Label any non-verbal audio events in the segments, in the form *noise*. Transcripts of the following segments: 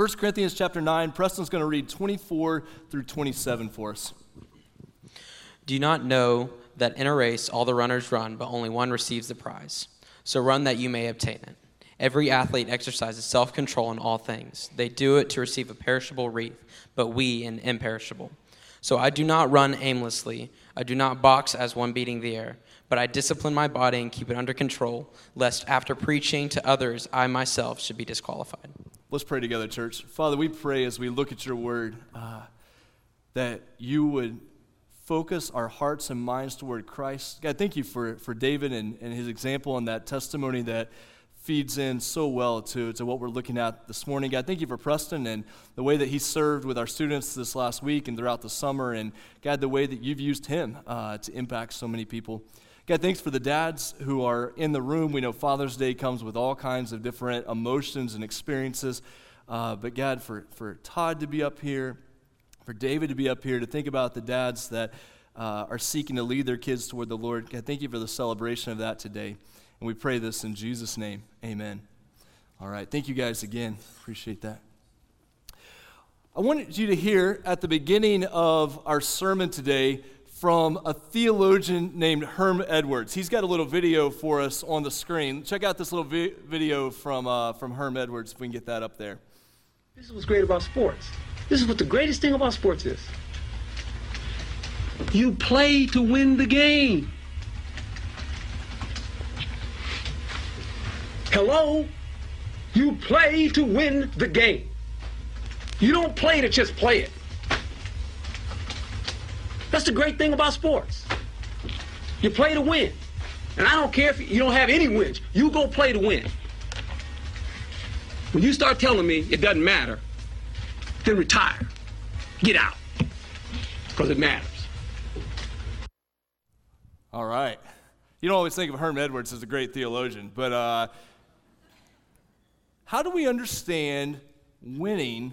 1 Corinthians chapter 9, Preston's going to read 24 through 27 for us. Do you not know that in a race all the runners run, but only one receives the prize? So run that you may obtain it. Every athlete exercises self control in all things. They do it to receive a perishable wreath, but we an imperishable. So I do not run aimlessly. I do not box as one beating the air, but I discipline my body and keep it under control, lest after preaching to others, I myself should be disqualified. Let's pray together, church. Father, we pray as we look at your word uh, that you would focus our hearts and minds toward Christ. God, thank you for, for David and, and his example and that testimony that feeds in so well to, to what we're looking at this morning. God, thank you for Preston and the way that he served with our students this last week and throughout the summer. And God, the way that you've used him uh, to impact so many people. God, thanks for the dads who are in the room. We know Father's Day comes with all kinds of different emotions and experiences. Uh, but God, for, for Todd to be up here, for David to be up here to think about the dads that uh, are seeking to lead their kids toward the Lord. God, thank you for the celebration of that today. And we pray this in Jesus' name. Amen. All right. Thank you guys again. Appreciate that. I wanted you to hear at the beginning of our sermon today from a theologian named Herm Edwards. He's got a little video for us on the screen. Check out this little vi- video from, uh, from Herm Edwards, if we can get that up there. This is what's great about sports. This is what the greatest thing about sports is. You play to win the game. Hello? You play to win the game. You don't play to just play it. That's the great thing about sports. You play to win. And I don't care if you don't have any wins. You go play to win. When you start telling me it doesn't matter, then retire. Get out. Because it matters. All right. You don't always think of Herm Edwards as a great theologian, but uh, how do we understand winning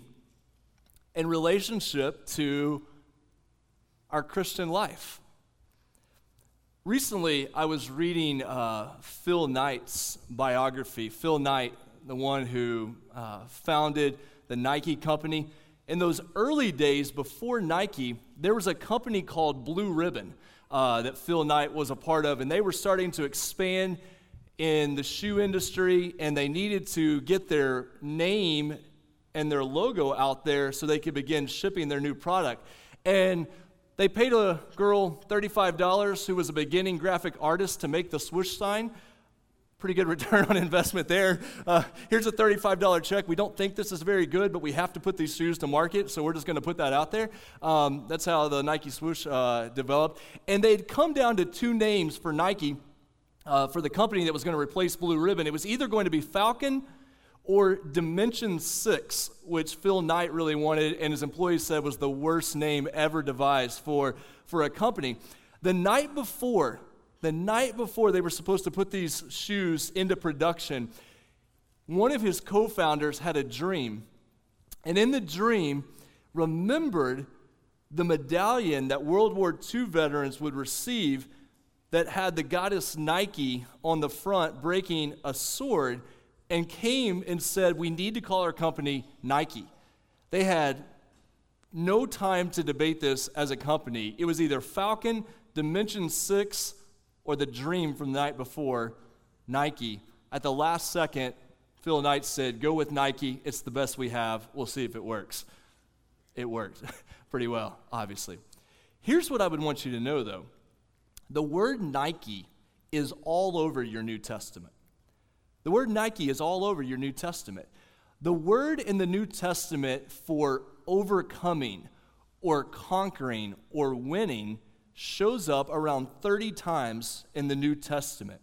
in relationship to our Christian life. Recently, I was reading uh, Phil Knight's biography. Phil Knight, the one who uh, founded the Nike company. In those early days before Nike, there was a company called Blue Ribbon uh, that Phil Knight was a part of, and they were starting to expand in the shoe industry, and they needed to get their name and their logo out there so they could begin shipping their new product. And they paid a girl $35 who was a beginning graphic artist to make the swoosh sign. Pretty good *laughs* return on investment there. Uh, here's a $35 check. We don't think this is very good, but we have to put these shoes to market, so we're just going to put that out there. Um, that's how the Nike swoosh uh, developed. And they'd come down to two names for Nike uh, for the company that was going to replace Blue Ribbon. It was either going to be Falcon or Dimension 6, which Phil Knight really wanted and his employees said was the worst name ever devised for, for a company. The night before, the night before they were supposed to put these shoes into production, one of his co founders had a dream. And in the dream, remembered the medallion that World War II veterans would receive that had the goddess Nike on the front breaking a sword and came and said, We need to call our company Nike. They had no time to debate this as a company. It was either Falcon, Dimension 6, or the dream from the night before, Nike. At the last second, Phil Knight said, Go with Nike. It's the best we have. We'll see if it works. It worked *laughs* pretty well, obviously. Here's what I would want you to know, though the word Nike is all over your New Testament. The word Nike is all over your New Testament. The word in the New Testament for overcoming or conquering or winning shows up around 30 times in the New Testament.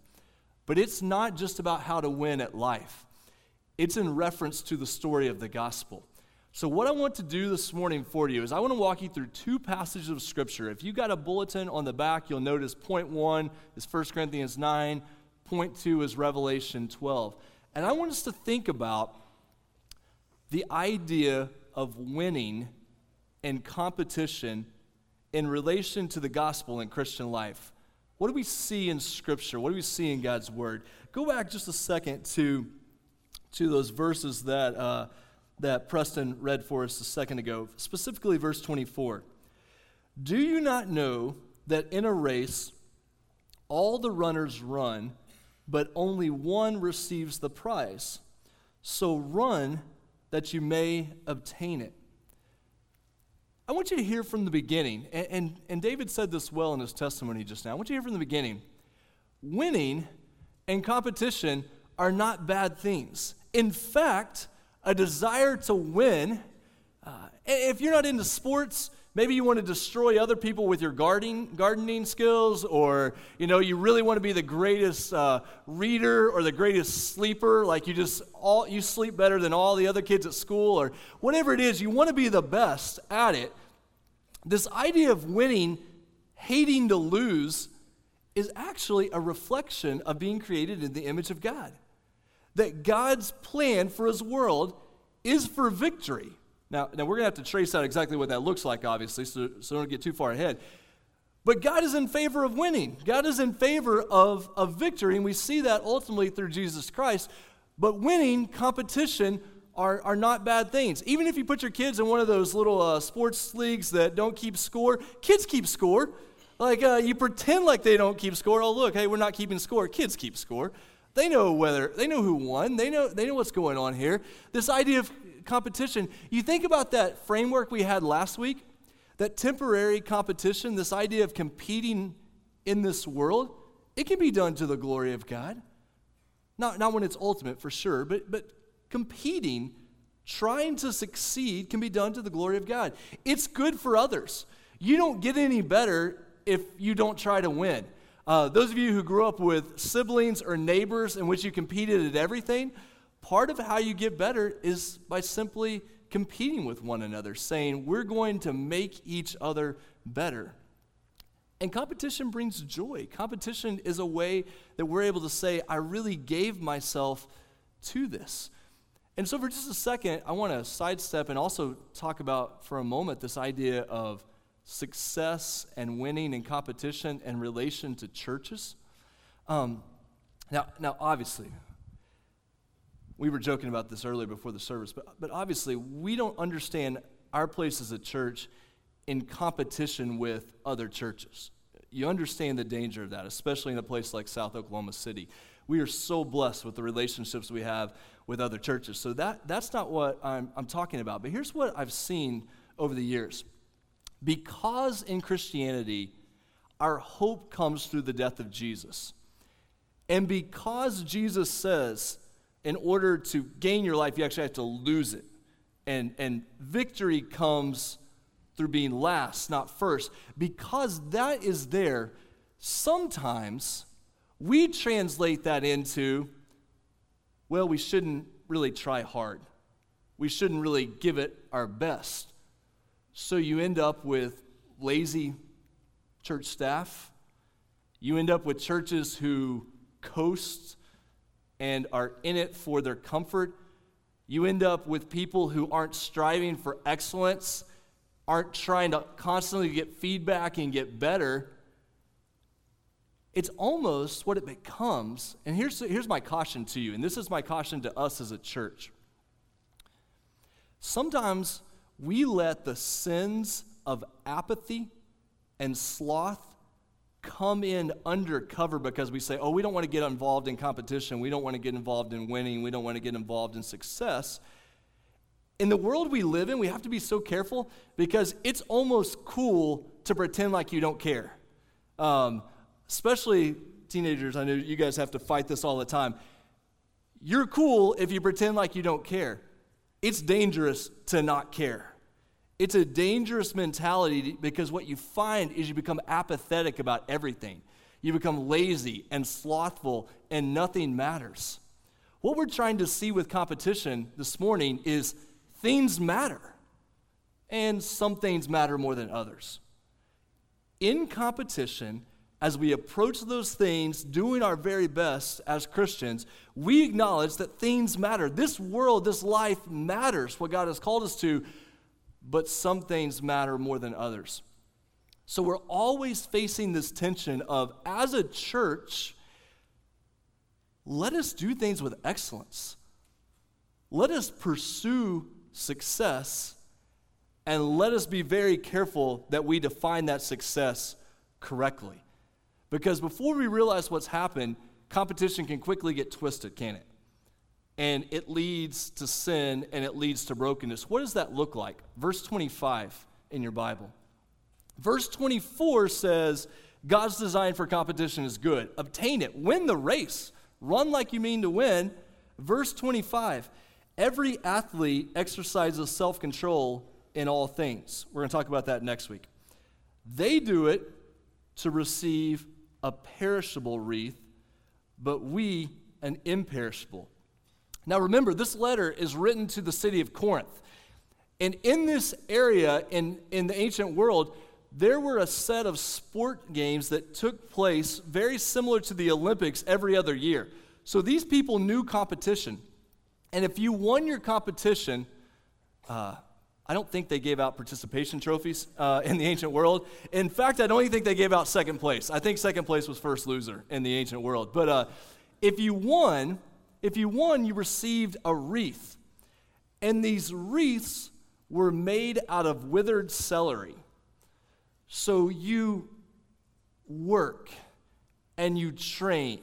But it's not just about how to win at life, it's in reference to the story of the gospel. So, what I want to do this morning for you is I want to walk you through two passages of Scripture. If you got a bulletin on the back, you'll notice point one is 1 Corinthians 9, Point two is Revelation 12. And I want us to think about the idea of winning and competition in relation to the gospel and Christian life. What do we see in Scripture? What do we see in God's Word? Go back just a second to, to those verses that, uh, that Preston read for us a second ago, specifically verse 24. Do you not know that in a race all the runners run, but only one receives the prize? So run that you may obtain it. I want you to hear from the beginning, and, and, and, David said this well in his testimony just now. I want you to hear from the beginning. Winning and competition are not bad things. In fact, a desire to win, uh, if you're not into sports, maybe you want to destroy other people with your gardening, gardening skills, or you know you really want to be the greatest uh, reader or the greatest sleeper, like you just all you sleep better than all the other kids at school, or whatever it is, you want to be the best at it. This idea of winning, hating to lose, is actually a reflection of being created in the image of God that God's plan for his world is for victory. Now, now we're going to have to trace out exactly what that looks like, obviously, so, so don't get too far ahead. But God is in favor of winning. God is in favor of, of victory, and we see that ultimately through Jesus Christ. But winning, competition, are, are not bad things. Even if you put your kids in one of those little uh, sports leagues that don't keep score, kids keep score. Like uh, you pretend like they don't keep score. Oh, look, hey, we're not keeping score. Kids keep score. They know whether they know who won. They know they know what's going on here. This idea of competition. You think about that framework we had last week, that temporary competition, this idea of competing in this world, it can be done to the glory of God. Not, not when it's ultimate for sure, but, but competing, trying to succeed, can be done to the glory of God. It's good for others. You don't get any better if you don't try to win. Uh, those of you who grew up with siblings or neighbors in which you competed at everything, part of how you get better is by simply competing with one another, saying, We're going to make each other better. And competition brings joy. Competition is a way that we're able to say, I really gave myself to this. And so, for just a second, I want to sidestep and also talk about for a moment this idea of success and winning and competition in relation to churches. Um, now, now, obviously, we were joking about this earlier before the service, but, but obviously, we don't understand our place as a church in competition with other churches. You understand the danger of that, especially in a place like South Oklahoma City. We are so blessed with the relationships we have with other churches. So that, that's not what I'm, I'm talking about. But here's what I've seen over the years because in Christianity, our hope comes through the death of Jesus. And because Jesus says, in order to gain your life, you actually have to lose it. And, and victory comes through being last, not first. Because that is there, sometimes we translate that into, well, we shouldn't really try hard. We shouldn't really give it our best. So you end up with lazy church staff. You end up with churches who coast and are in it for their comfort. You end up with people who aren't striving for excellence, aren't trying to constantly get feedback and get better. It's almost what it becomes. And here's, here's my caution to you, and this is my caution to us as a church. Sometimes we let the sins of apathy and sloth come in undercover because we say, oh, we don't want to get involved in competition. We don't want to get involved in winning. We don't want to get involved in success. In the world we live in, we have to be so careful because it's almost cool to pretend like you don't care. Um, especially teenagers, I know you guys have to fight this all the time. You're cool if you pretend like you don't care it's dangerous to not care. It's a dangerous mentality because what you find is you become apathetic about everything. You become lazy and slothful, and nothing matters. What we're trying to see with competition this morning is things matter, and some things matter more than others. In competition, as we approach those things, doing our very best as Christians, we acknowledge that things matter. This world, this life matters, what God has called us to, but some things matter more than others. So we're always facing this tension of, as a church, let us do things with excellence. Let us pursue success, and let us be very careful that we define that success correctly. Because before we realize what's happened, competition can quickly get twisted, can it? And it leads to sin and it leads to brokenness. What does that look like? Verse 25 in your Bible. Verse 24 says, God's design for competition is good. Obtain it, win the race, run like you mean to win. Verse 25, every athlete exercises self control in all things. We're going to talk about that next week. They do it to receive a perishable wreath, but we an imperishable. Now remember, this letter is written to the city of Corinth. And in this area, in, in the ancient world, there were a set of sport games that took place very similar to the Olympics every other year. So these people knew competition. And if you won your competition, uh, I don't think they gave out participation trophies uh, in the ancient world. In fact, I don't even think they gave out second place. I think second place was first loser in the ancient world. But uh, if you won, if you won, you received a wreath. And these wreaths were made out of withered celery. So you work and you train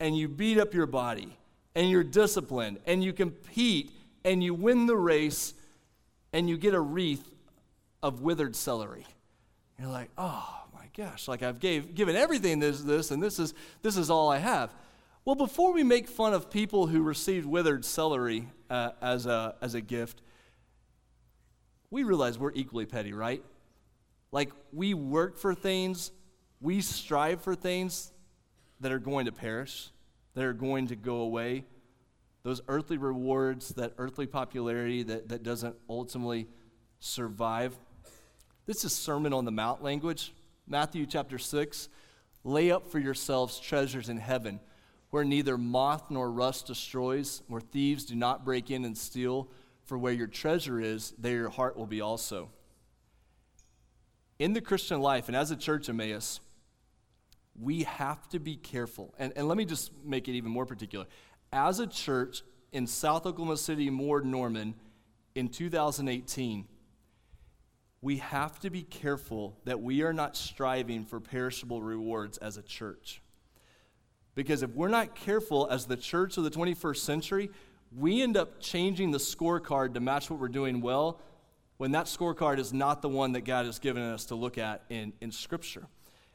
and you beat up your body and you're disciplined and you compete and you win the race and you get a wreath of withered celery. You're like, oh my gosh, like I've gave, given everything this, this, and this is, this is all I have. Well, before we make fun of people who received withered celery uh, as, a, as a gift, we realize we're equally petty, right? Like we work for things, we strive for things that are going to perish, that are going to go away those earthly rewards, that earthly popularity that, that doesn't ultimately survive. This is Sermon on the Mount language. Matthew chapter 6 Lay up for yourselves treasures in heaven, where neither moth nor rust destroys, where thieves do not break in and steal. For where your treasure is, there your heart will be also. In the Christian life, and as a church, Emmaus, we have to be careful. And, and let me just make it even more particular as a church in South Oklahoma City, Moore, Norman, in 2018, we have to be careful that we are not striving for perishable rewards as a church. Because if we're not careful as the church of the 21st century, we end up changing the scorecard to match what we're doing well when that scorecard is not the one that God has given us to look at in, in Scripture.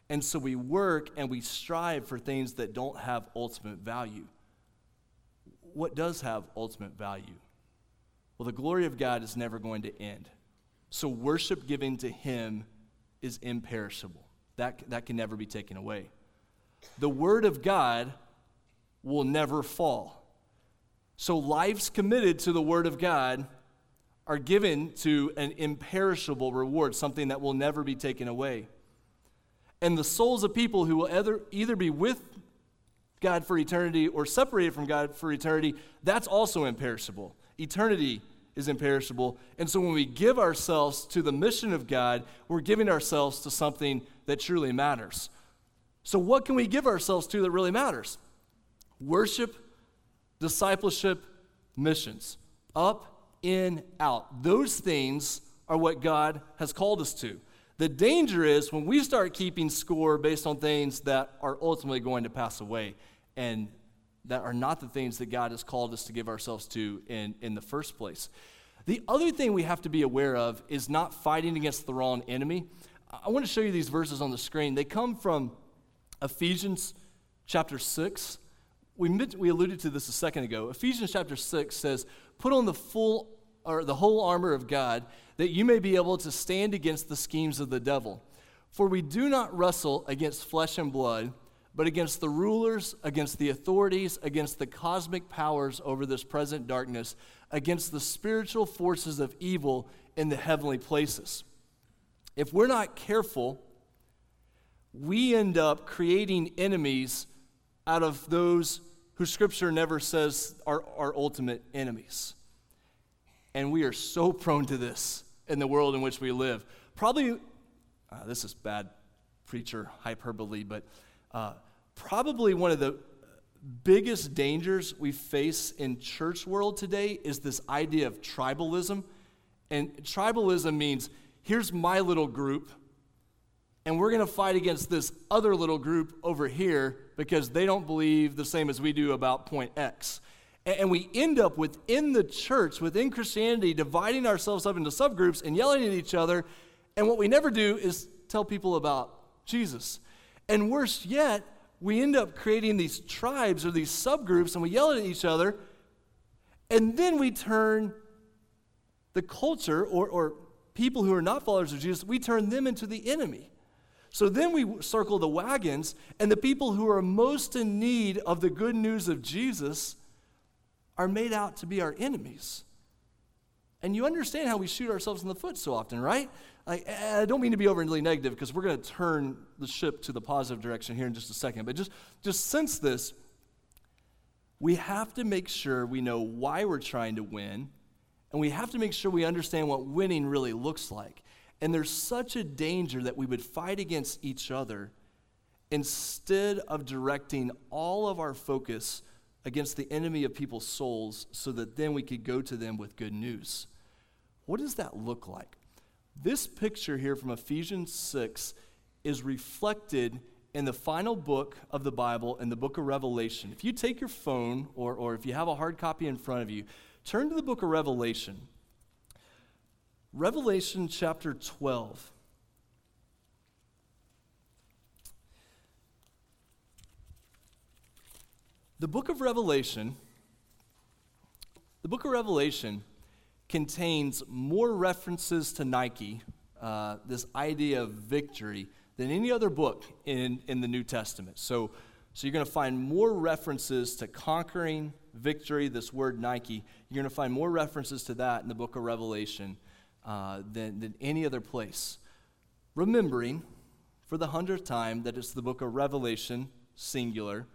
And so we work and we strive for things that don't have ultimate value what does have ultimate value? Well, the glory of God is never going to end. So, worship given to Him is imperishable, that, that can never be taken away. The Word of God will never fall. So, lives committed to the Word of God are given to an imperishable reward, something that will never be taken away. And the souls of people who will either, either be with God for eternity or separated from God for eternity, that's also imperishable. Eternity is imperishable. And so when we give ourselves to the mission of God, we're giving ourselves to something that truly matters. So, what can we give ourselves to that really matters? Worship, discipleship, missions. Up, in, out. Those things are what God has called us to. The danger is when we start keeping score based on things that are ultimately going to pass away and that are not the things that God has called us to give ourselves to in, in the first place. The other thing we have to be aware of is not fighting against the wrong enemy. I want to show you these verses on the screen. They come from Ephesians chapter 6. We, we alluded to this a second ago. Ephesians chapter 6 says, Put on the full or the whole armor of God that you may be able to stand against the schemes of the devil. For we do not wrestle against flesh and blood but against the rulers, against the authorities, against the cosmic powers over this present darkness, against the spiritual forces of evil in the heavenly places. If we're not careful, we end up creating enemies out of those who Scripture never says are our ultimate enemies. And we are so prone to this in the world in which we live. Probably, uh, this is bad preacher hyperbole, but uh, probably one of the, biggest dangers we face in church world today is this idea of tribalism. And tribalism means here's my little group, and we're going to fight against this other little group over here because they don't believe the same as we do about point X. And we end up within the church, within Christianity, dividing ourselves up into subgroups and yelling at each other. And what we never do is tell people about Jesus. And worse yet, we end up creating these tribes or these subgroups and we yell at each other. And then we turn the culture or, or people who are not followers of Jesus, we turn them into the enemy. So then we circle the wagons, and the people who are most in need of the good news of Jesus are made out to be our enemies. And you understand how we shoot ourselves in the foot so often, right? I don't mean to be overly negative because we're going to turn the ship to the positive direction here in just a second, but just, just sense this. We have to make sure we know why we're trying to win, and we have to make sure we understand what winning really looks like. And there's such a danger that we would fight against each other instead of directing all of our focus against the enemy of people's souls so that then we could go to them with good news. What does that look like? This picture here from Ephesians 6 is reflected in the final book of the Bible, in the book of Revelation. If you take your phone or, or if you have a hard copy in front of you, turn to the book of Revelation. Revelation chapter 12. The book of Revelation, the book of Revelation contains more references to Nike, uh, this idea of victory, than any other book in, in the New Testament. So, so you're going to find more references to conquering victory, this word Nike. You're going to find more references to that in the book of Revelation uh, than, than any other place. Remembering for the hundredth time that it's the book of Revelation, singular,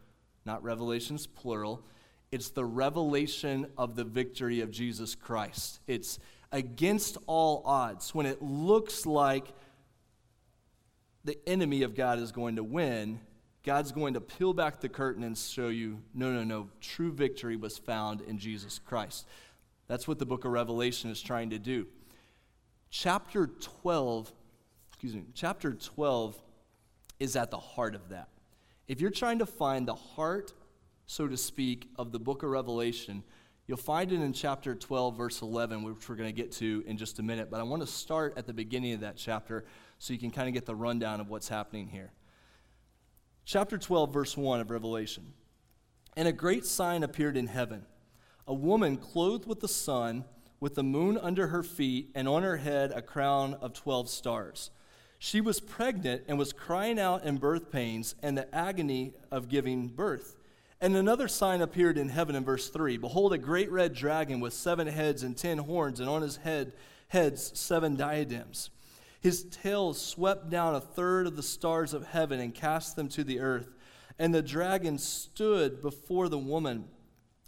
not revelations plural. It's the revelation of the victory of Jesus Christ. It's against all odds. When it looks like the enemy of God is going to win, God's going to peel back the curtain and show you no, no, no, true victory was found in Jesus Christ. That's what the book of Revelation is trying to do. Chapter 12, excuse me, chapter 12 is at the heart of that. If you're trying to find the heart, so to speak, of the book of Revelation, you'll find it in chapter 12, verse 11, which we're going to get to in just a minute. But I want to start at the beginning of that chapter so you can kind of get the rundown of what's happening here. Chapter 12, verse 1 of Revelation. And a great sign appeared in heaven a woman clothed with the sun, with the moon under her feet, and on her head a crown of 12 stars. She was pregnant and was crying out in birth pains and the agony of giving birth. And another sign appeared in heaven in verse 3 Behold, a great red dragon with seven heads and ten horns, and on his head, heads seven diadems. His tail swept down a third of the stars of heaven and cast them to the earth. And the dragon stood before the woman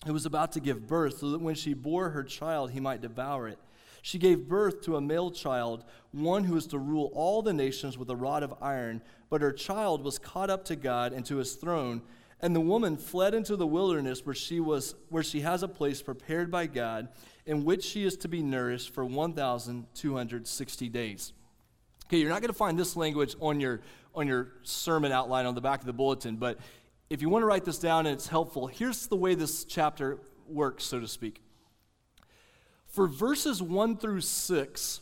who was about to give birth, so that when she bore her child, he might devour it. She gave birth to a male child, one who is to rule all the nations with a rod of iron. But her child was caught up to God and to his throne. And the woman fled into the wilderness where she, was, where she has a place prepared by God, in which she is to be nourished for 1,260 days. Okay, you're not going to find this language on your, on your sermon outline on the back of the bulletin, but if you want to write this down and it's helpful, here's the way this chapter works, so to speak. For verses 1 through 6,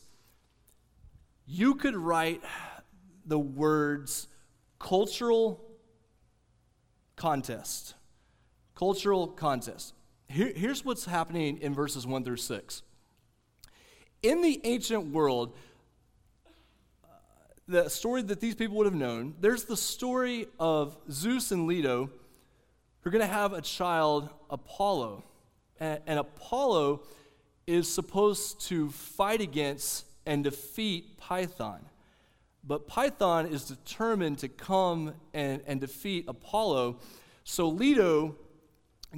you could write the words cultural contest. Cultural contest. Here, here's what's happening in verses 1 through 6. In the ancient world, the story that these people would have known, there's the story of Zeus and Leto who are going to have a child, Apollo. And, and Apollo is supposed to fight against and defeat Python. But Python is determined to come and, and defeat Apollo. So Leto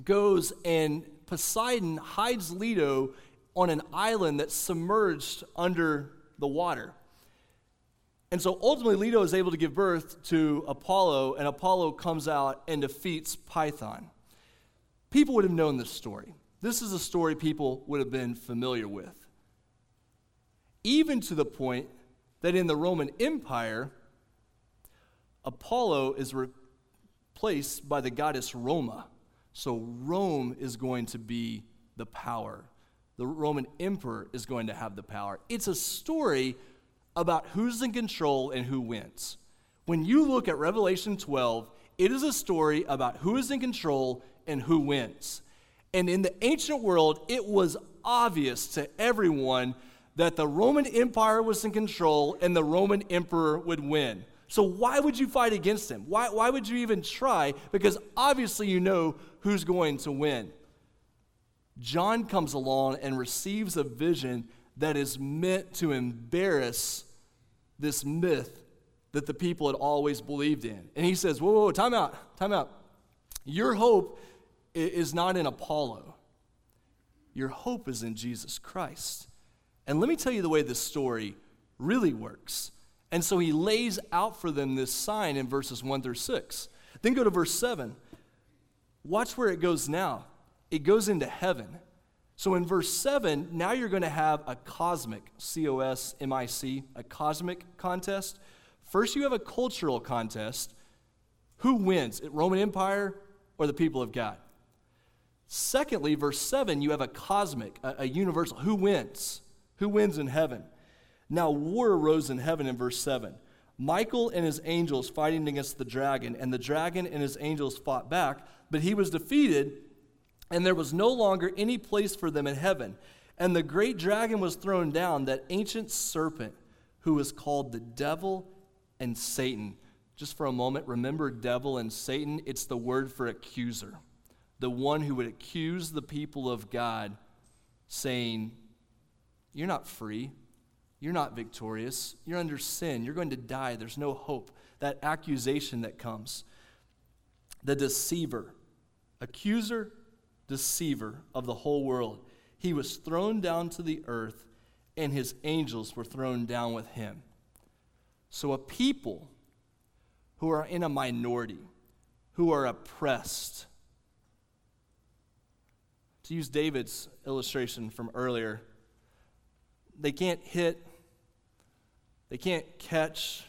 goes and Poseidon hides Leto on an island that's submerged under the water. And so ultimately, Leto is able to give birth to Apollo, and Apollo comes out and defeats Python. people would have known this story. This is a story people would have been familiar with. Even to the point that in the Roman Empire, Apollo is replaced by the goddess Roma. So Rome is going to be the power. The Roman emperor is going to have the power. It's a story about who's in control and who wins. When you look at Revelation 12, it is a story about who is in control and who wins. And in the ancient world, it was obvious to everyone that the Roman Empire was in control and the Roman emperor would win. So, why would you fight against him? Why, why would you even try? Because obviously you know who's going to win. John comes along and receives a vision that is meant to embarrass this myth that the people had always believed in. And he says, Whoa, whoa, time out, time out. Your hope is not in Apollo, your hope is in Jesus Christ. And let me tell you the way this story really works. And so he lays out for them this sign in verses 1 through 6. Then go to verse 7. Watch where it goes now. It goes into heaven. So in verse 7, now you're going to have a cosmic, C O S M I C, a cosmic contest. First, you have a cultural contest. Who wins, Roman Empire or the people of God? Secondly, verse 7, you have a cosmic, a, a universal. Who wins? Who wins in heaven? Now, war arose in heaven in verse 7. Michael and his angels fighting against the dragon, and the dragon and his angels fought back, but he was defeated, and there was no longer any place for them in heaven. And the great dragon was thrown down, that ancient serpent who is called the devil and Satan. Just for a moment, remember devil and Satan, it's the word for accuser. The one who would accuse the people of God, saying, You're not free. You're not victorious. You're under sin. You're going to die. There's no hope. That accusation that comes. The deceiver, accuser, deceiver of the whole world. He was thrown down to the earth, and his angels were thrown down with him. So, a people who are in a minority, who are oppressed, to use David's illustration from earlier, they can't hit, they can't catch.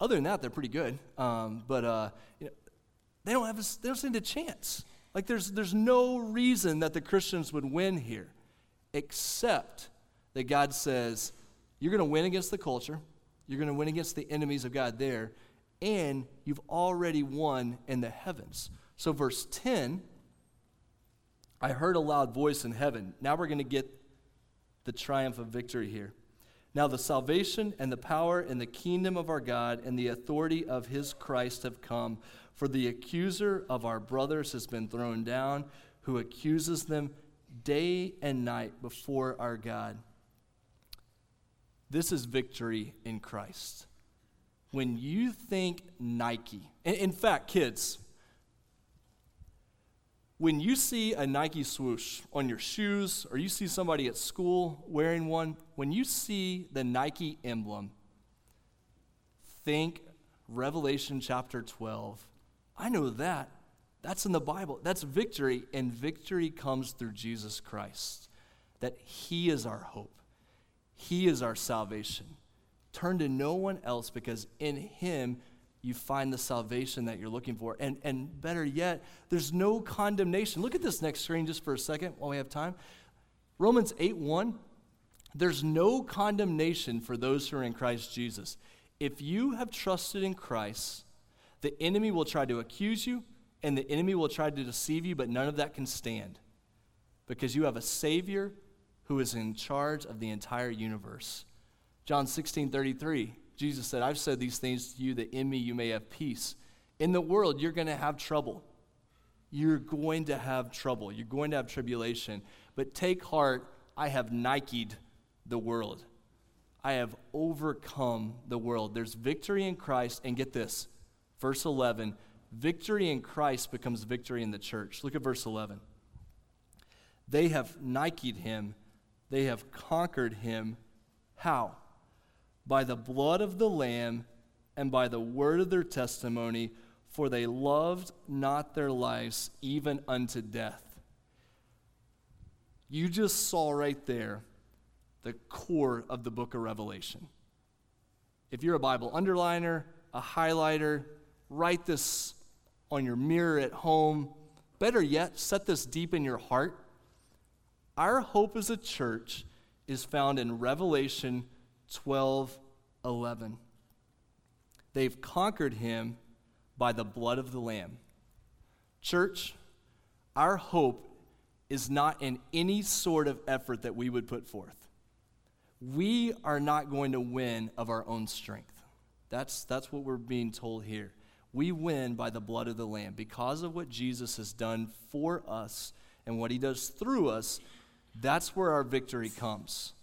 Other than that, they're pretty good. Um, but uh, you know, they don't have a, they don't stand a chance. Like there's there's no reason that the Christians would win here, except that God says you're going to win against the culture. You're going to win against the enemies of God there, and you've already won in the heavens. So, verse 10 I heard a loud voice in heaven. Now we're going to get the triumph of victory here. Now, the salvation and the power and the kingdom of our God and the authority of his Christ have come. For the accuser of our brothers has been thrown down, who accuses them day and night before our God. This is victory in Christ. When you think Nike, in fact, kids, when you see a Nike swoosh on your shoes or you see somebody at school wearing one, when you see the Nike emblem, think Revelation chapter 12. I know that. That's in the Bible. That's victory, and victory comes through Jesus Christ. That He is our hope. He is our salvation. Turn to no one else because in Him you find the salvation that you're looking for. And, and better yet, there's no condemnation. Look at this next screen just for a second while we have time. Romans 8 1. There's no condemnation for those who are in Christ Jesus. If you have trusted in Christ, the enemy will try to accuse you and the enemy will try to deceive you, but none of that can stand because you have a Savior who is in charge of the entire universe. John 16 33, Jesus said, I've said these things to you that in me you may have peace. In the world, you're going to have trouble. You're going to have trouble. You're going to have tribulation. But take heart, I have Nike'd the world. I have overcome the world. There's victory in Christ. And get this, verse 11 victory in Christ becomes victory in the church. Look at verse 11. They have Nike'd him they have conquered him. How? By the blood of the Lamb and by the word of their testimony, for they loved not their lives even unto death. You just saw right there the core of the book of Revelation. If you're a Bible underliner, a highlighter, write this on your mirror at home. Better yet, set this deep in your heart. Our hope as a church is found in Revelation 12 11. They've conquered him by the blood of the Lamb. Church, our hope is not in any sort of effort that we would put forth. We are not going to win of our own strength. That's, that's what we're being told here. We win by the blood of the Lamb. Because of what Jesus has done for us and what he does through us, that's where our victory comes.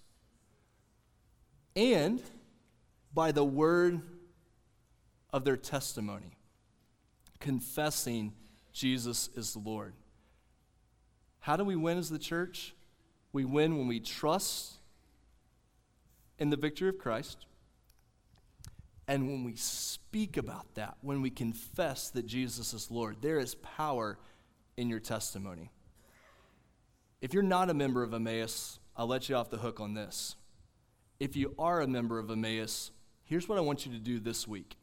And by the word of their testimony, confessing Jesus is the Lord. How do we win as the church? We win when we trust in the victory of Christ. And when we speak about that, when we confess that Jesus is Lord, there is power in your testimony. If you're not a member of Emmaus, I'll let you off the hook on this. If you are a member of Emmaus, here's what I want you to do this week.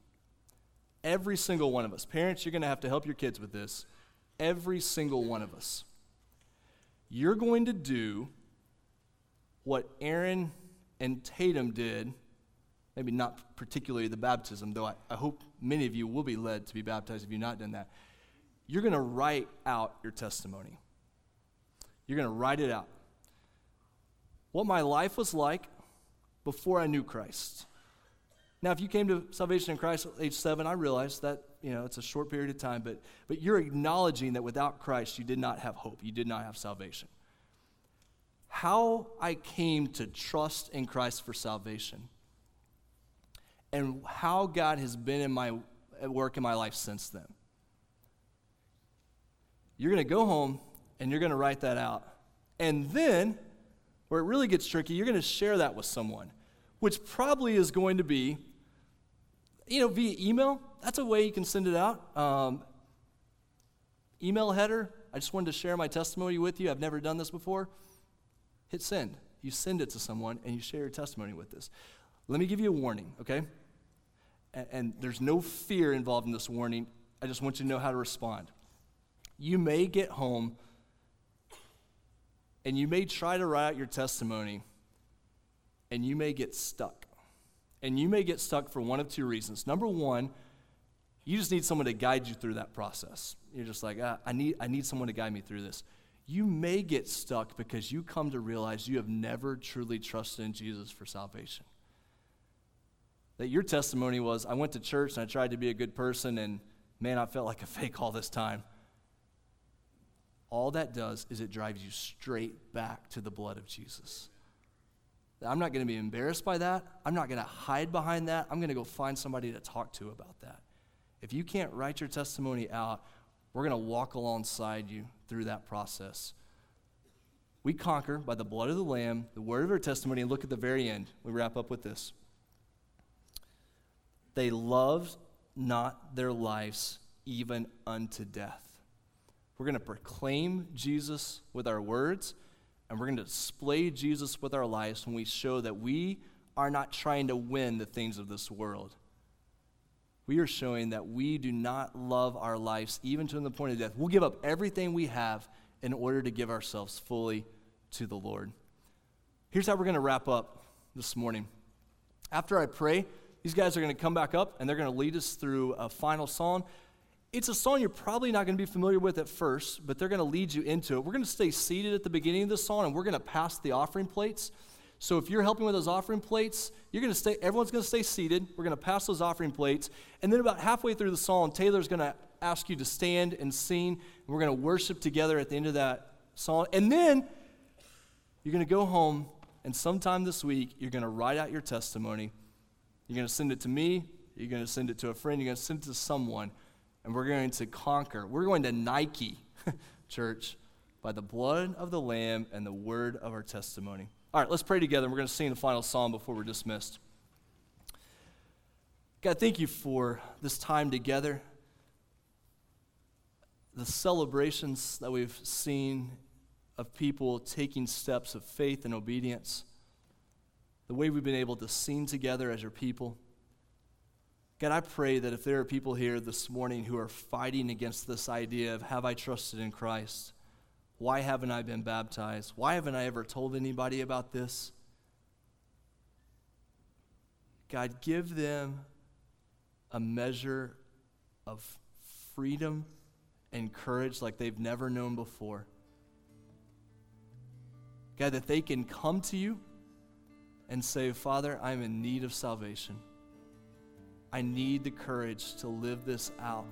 Every single one of us, parents, you're going to have to help your kids with this. Every single one of us. You're going to do what Aaron and Tatum did, maybe not particularly the baptism, though I, I hope many of you will be led to be baptized if you've not done that. You're going to write out your testimony. You're going to write it out. What my life was like before I knew Christ. Now, if you came to salvation in Christ at age seven, I realize that you know it's a short period of time, but but you're acknowledging that without Christ you did not have hope, you did not have salvation how I came to trust in Christ for salvation and how God has been in my at work in my life since then. You're going to go home and you're going to write that out. And then, where it really gets tricky, you're going to share that with someone, which probably is going to be, you know, via email. That's a way you can send it out. Um, email header. I just wanted to share my testimony with you. I've never done this before hit send. You send it to someone and you share your testimony with this. Let me give you a warning, okay? And, and there's no fear involved in this warning. I just want you to know how to respond. You may get home and you may try to write out your testimony and you may get stuck. And you may get stuck for one of two reasons. Number one, you just need someone to guide you through that process. You're just like, ah, I, need, I need someone to guide me through this you may get stuck because you come to realize you have never truly trusted in Jesus for salvation. That your testimony was, I went to church and I tried to be a good person, and man, I felt like a *laughs* fake all this time. All that does is it drives you straight back to the blood of Jesus. I'm not going to be embarrassed by that. I'm not going to hide behind that. I'm going to go find somebody to talk to about that. If you can't write your testimony out, we're going to walk alongside you through that process. We conquer by the blood of the Lamb, the word of our testimony, and look at the very end. We wrap up with this. They loved not their lives even unto death. We're going to proclaim Jesus with our words, and we're going to display Jesus with our lives when we show that we are not trying to win the things of this world we are showing that we do not love our lives even to the point of death. We'll give up everything we have in order to give ourselves fully to the Lord. Here's how we're going to wrap up this morning. After I pray, these guys are going to come back up and they're going to lead us through a final song. It's a song you're probably not going to be familiar with at first, but they're going to lead you into it. We're going to stay seated at the beginning of the song and we're going to pass the offering plates. So if you're helping with those offering plates, you're going to stay, everyone's going to stay seated. We're going to pass those offering plates. And then about halfway through the song, Taylor's going to ask you to stand and sing. And we're going to worship together at the end of that song. And then you're going to go home, and sometime this week, you're going to write out your testimony. You're going to send it to me. You're going to send it to a friend. You're going to send it to someone. And we're going to conquer. We're going to Nike, *laughs* church, by the blood of the Lamb and the word of our testimony. All right, let's pray together. We're going to sing the final psalm before we're dismissed. God, thank you for this time together. the celebrations that we've seen of people taking steps of faith and obedience, the way we've been able to sing together as your people. God, I pray that if there are people here this morning who are fighting against this idea of have I trusted in Christ? Why haven't I been baptized? Why haven't I ever told anybody about this? God, give them a measure of freedom and courage like they've never known before. God, that they can come to you and say, Father, I'm in need of salvation. I need the courage to live this out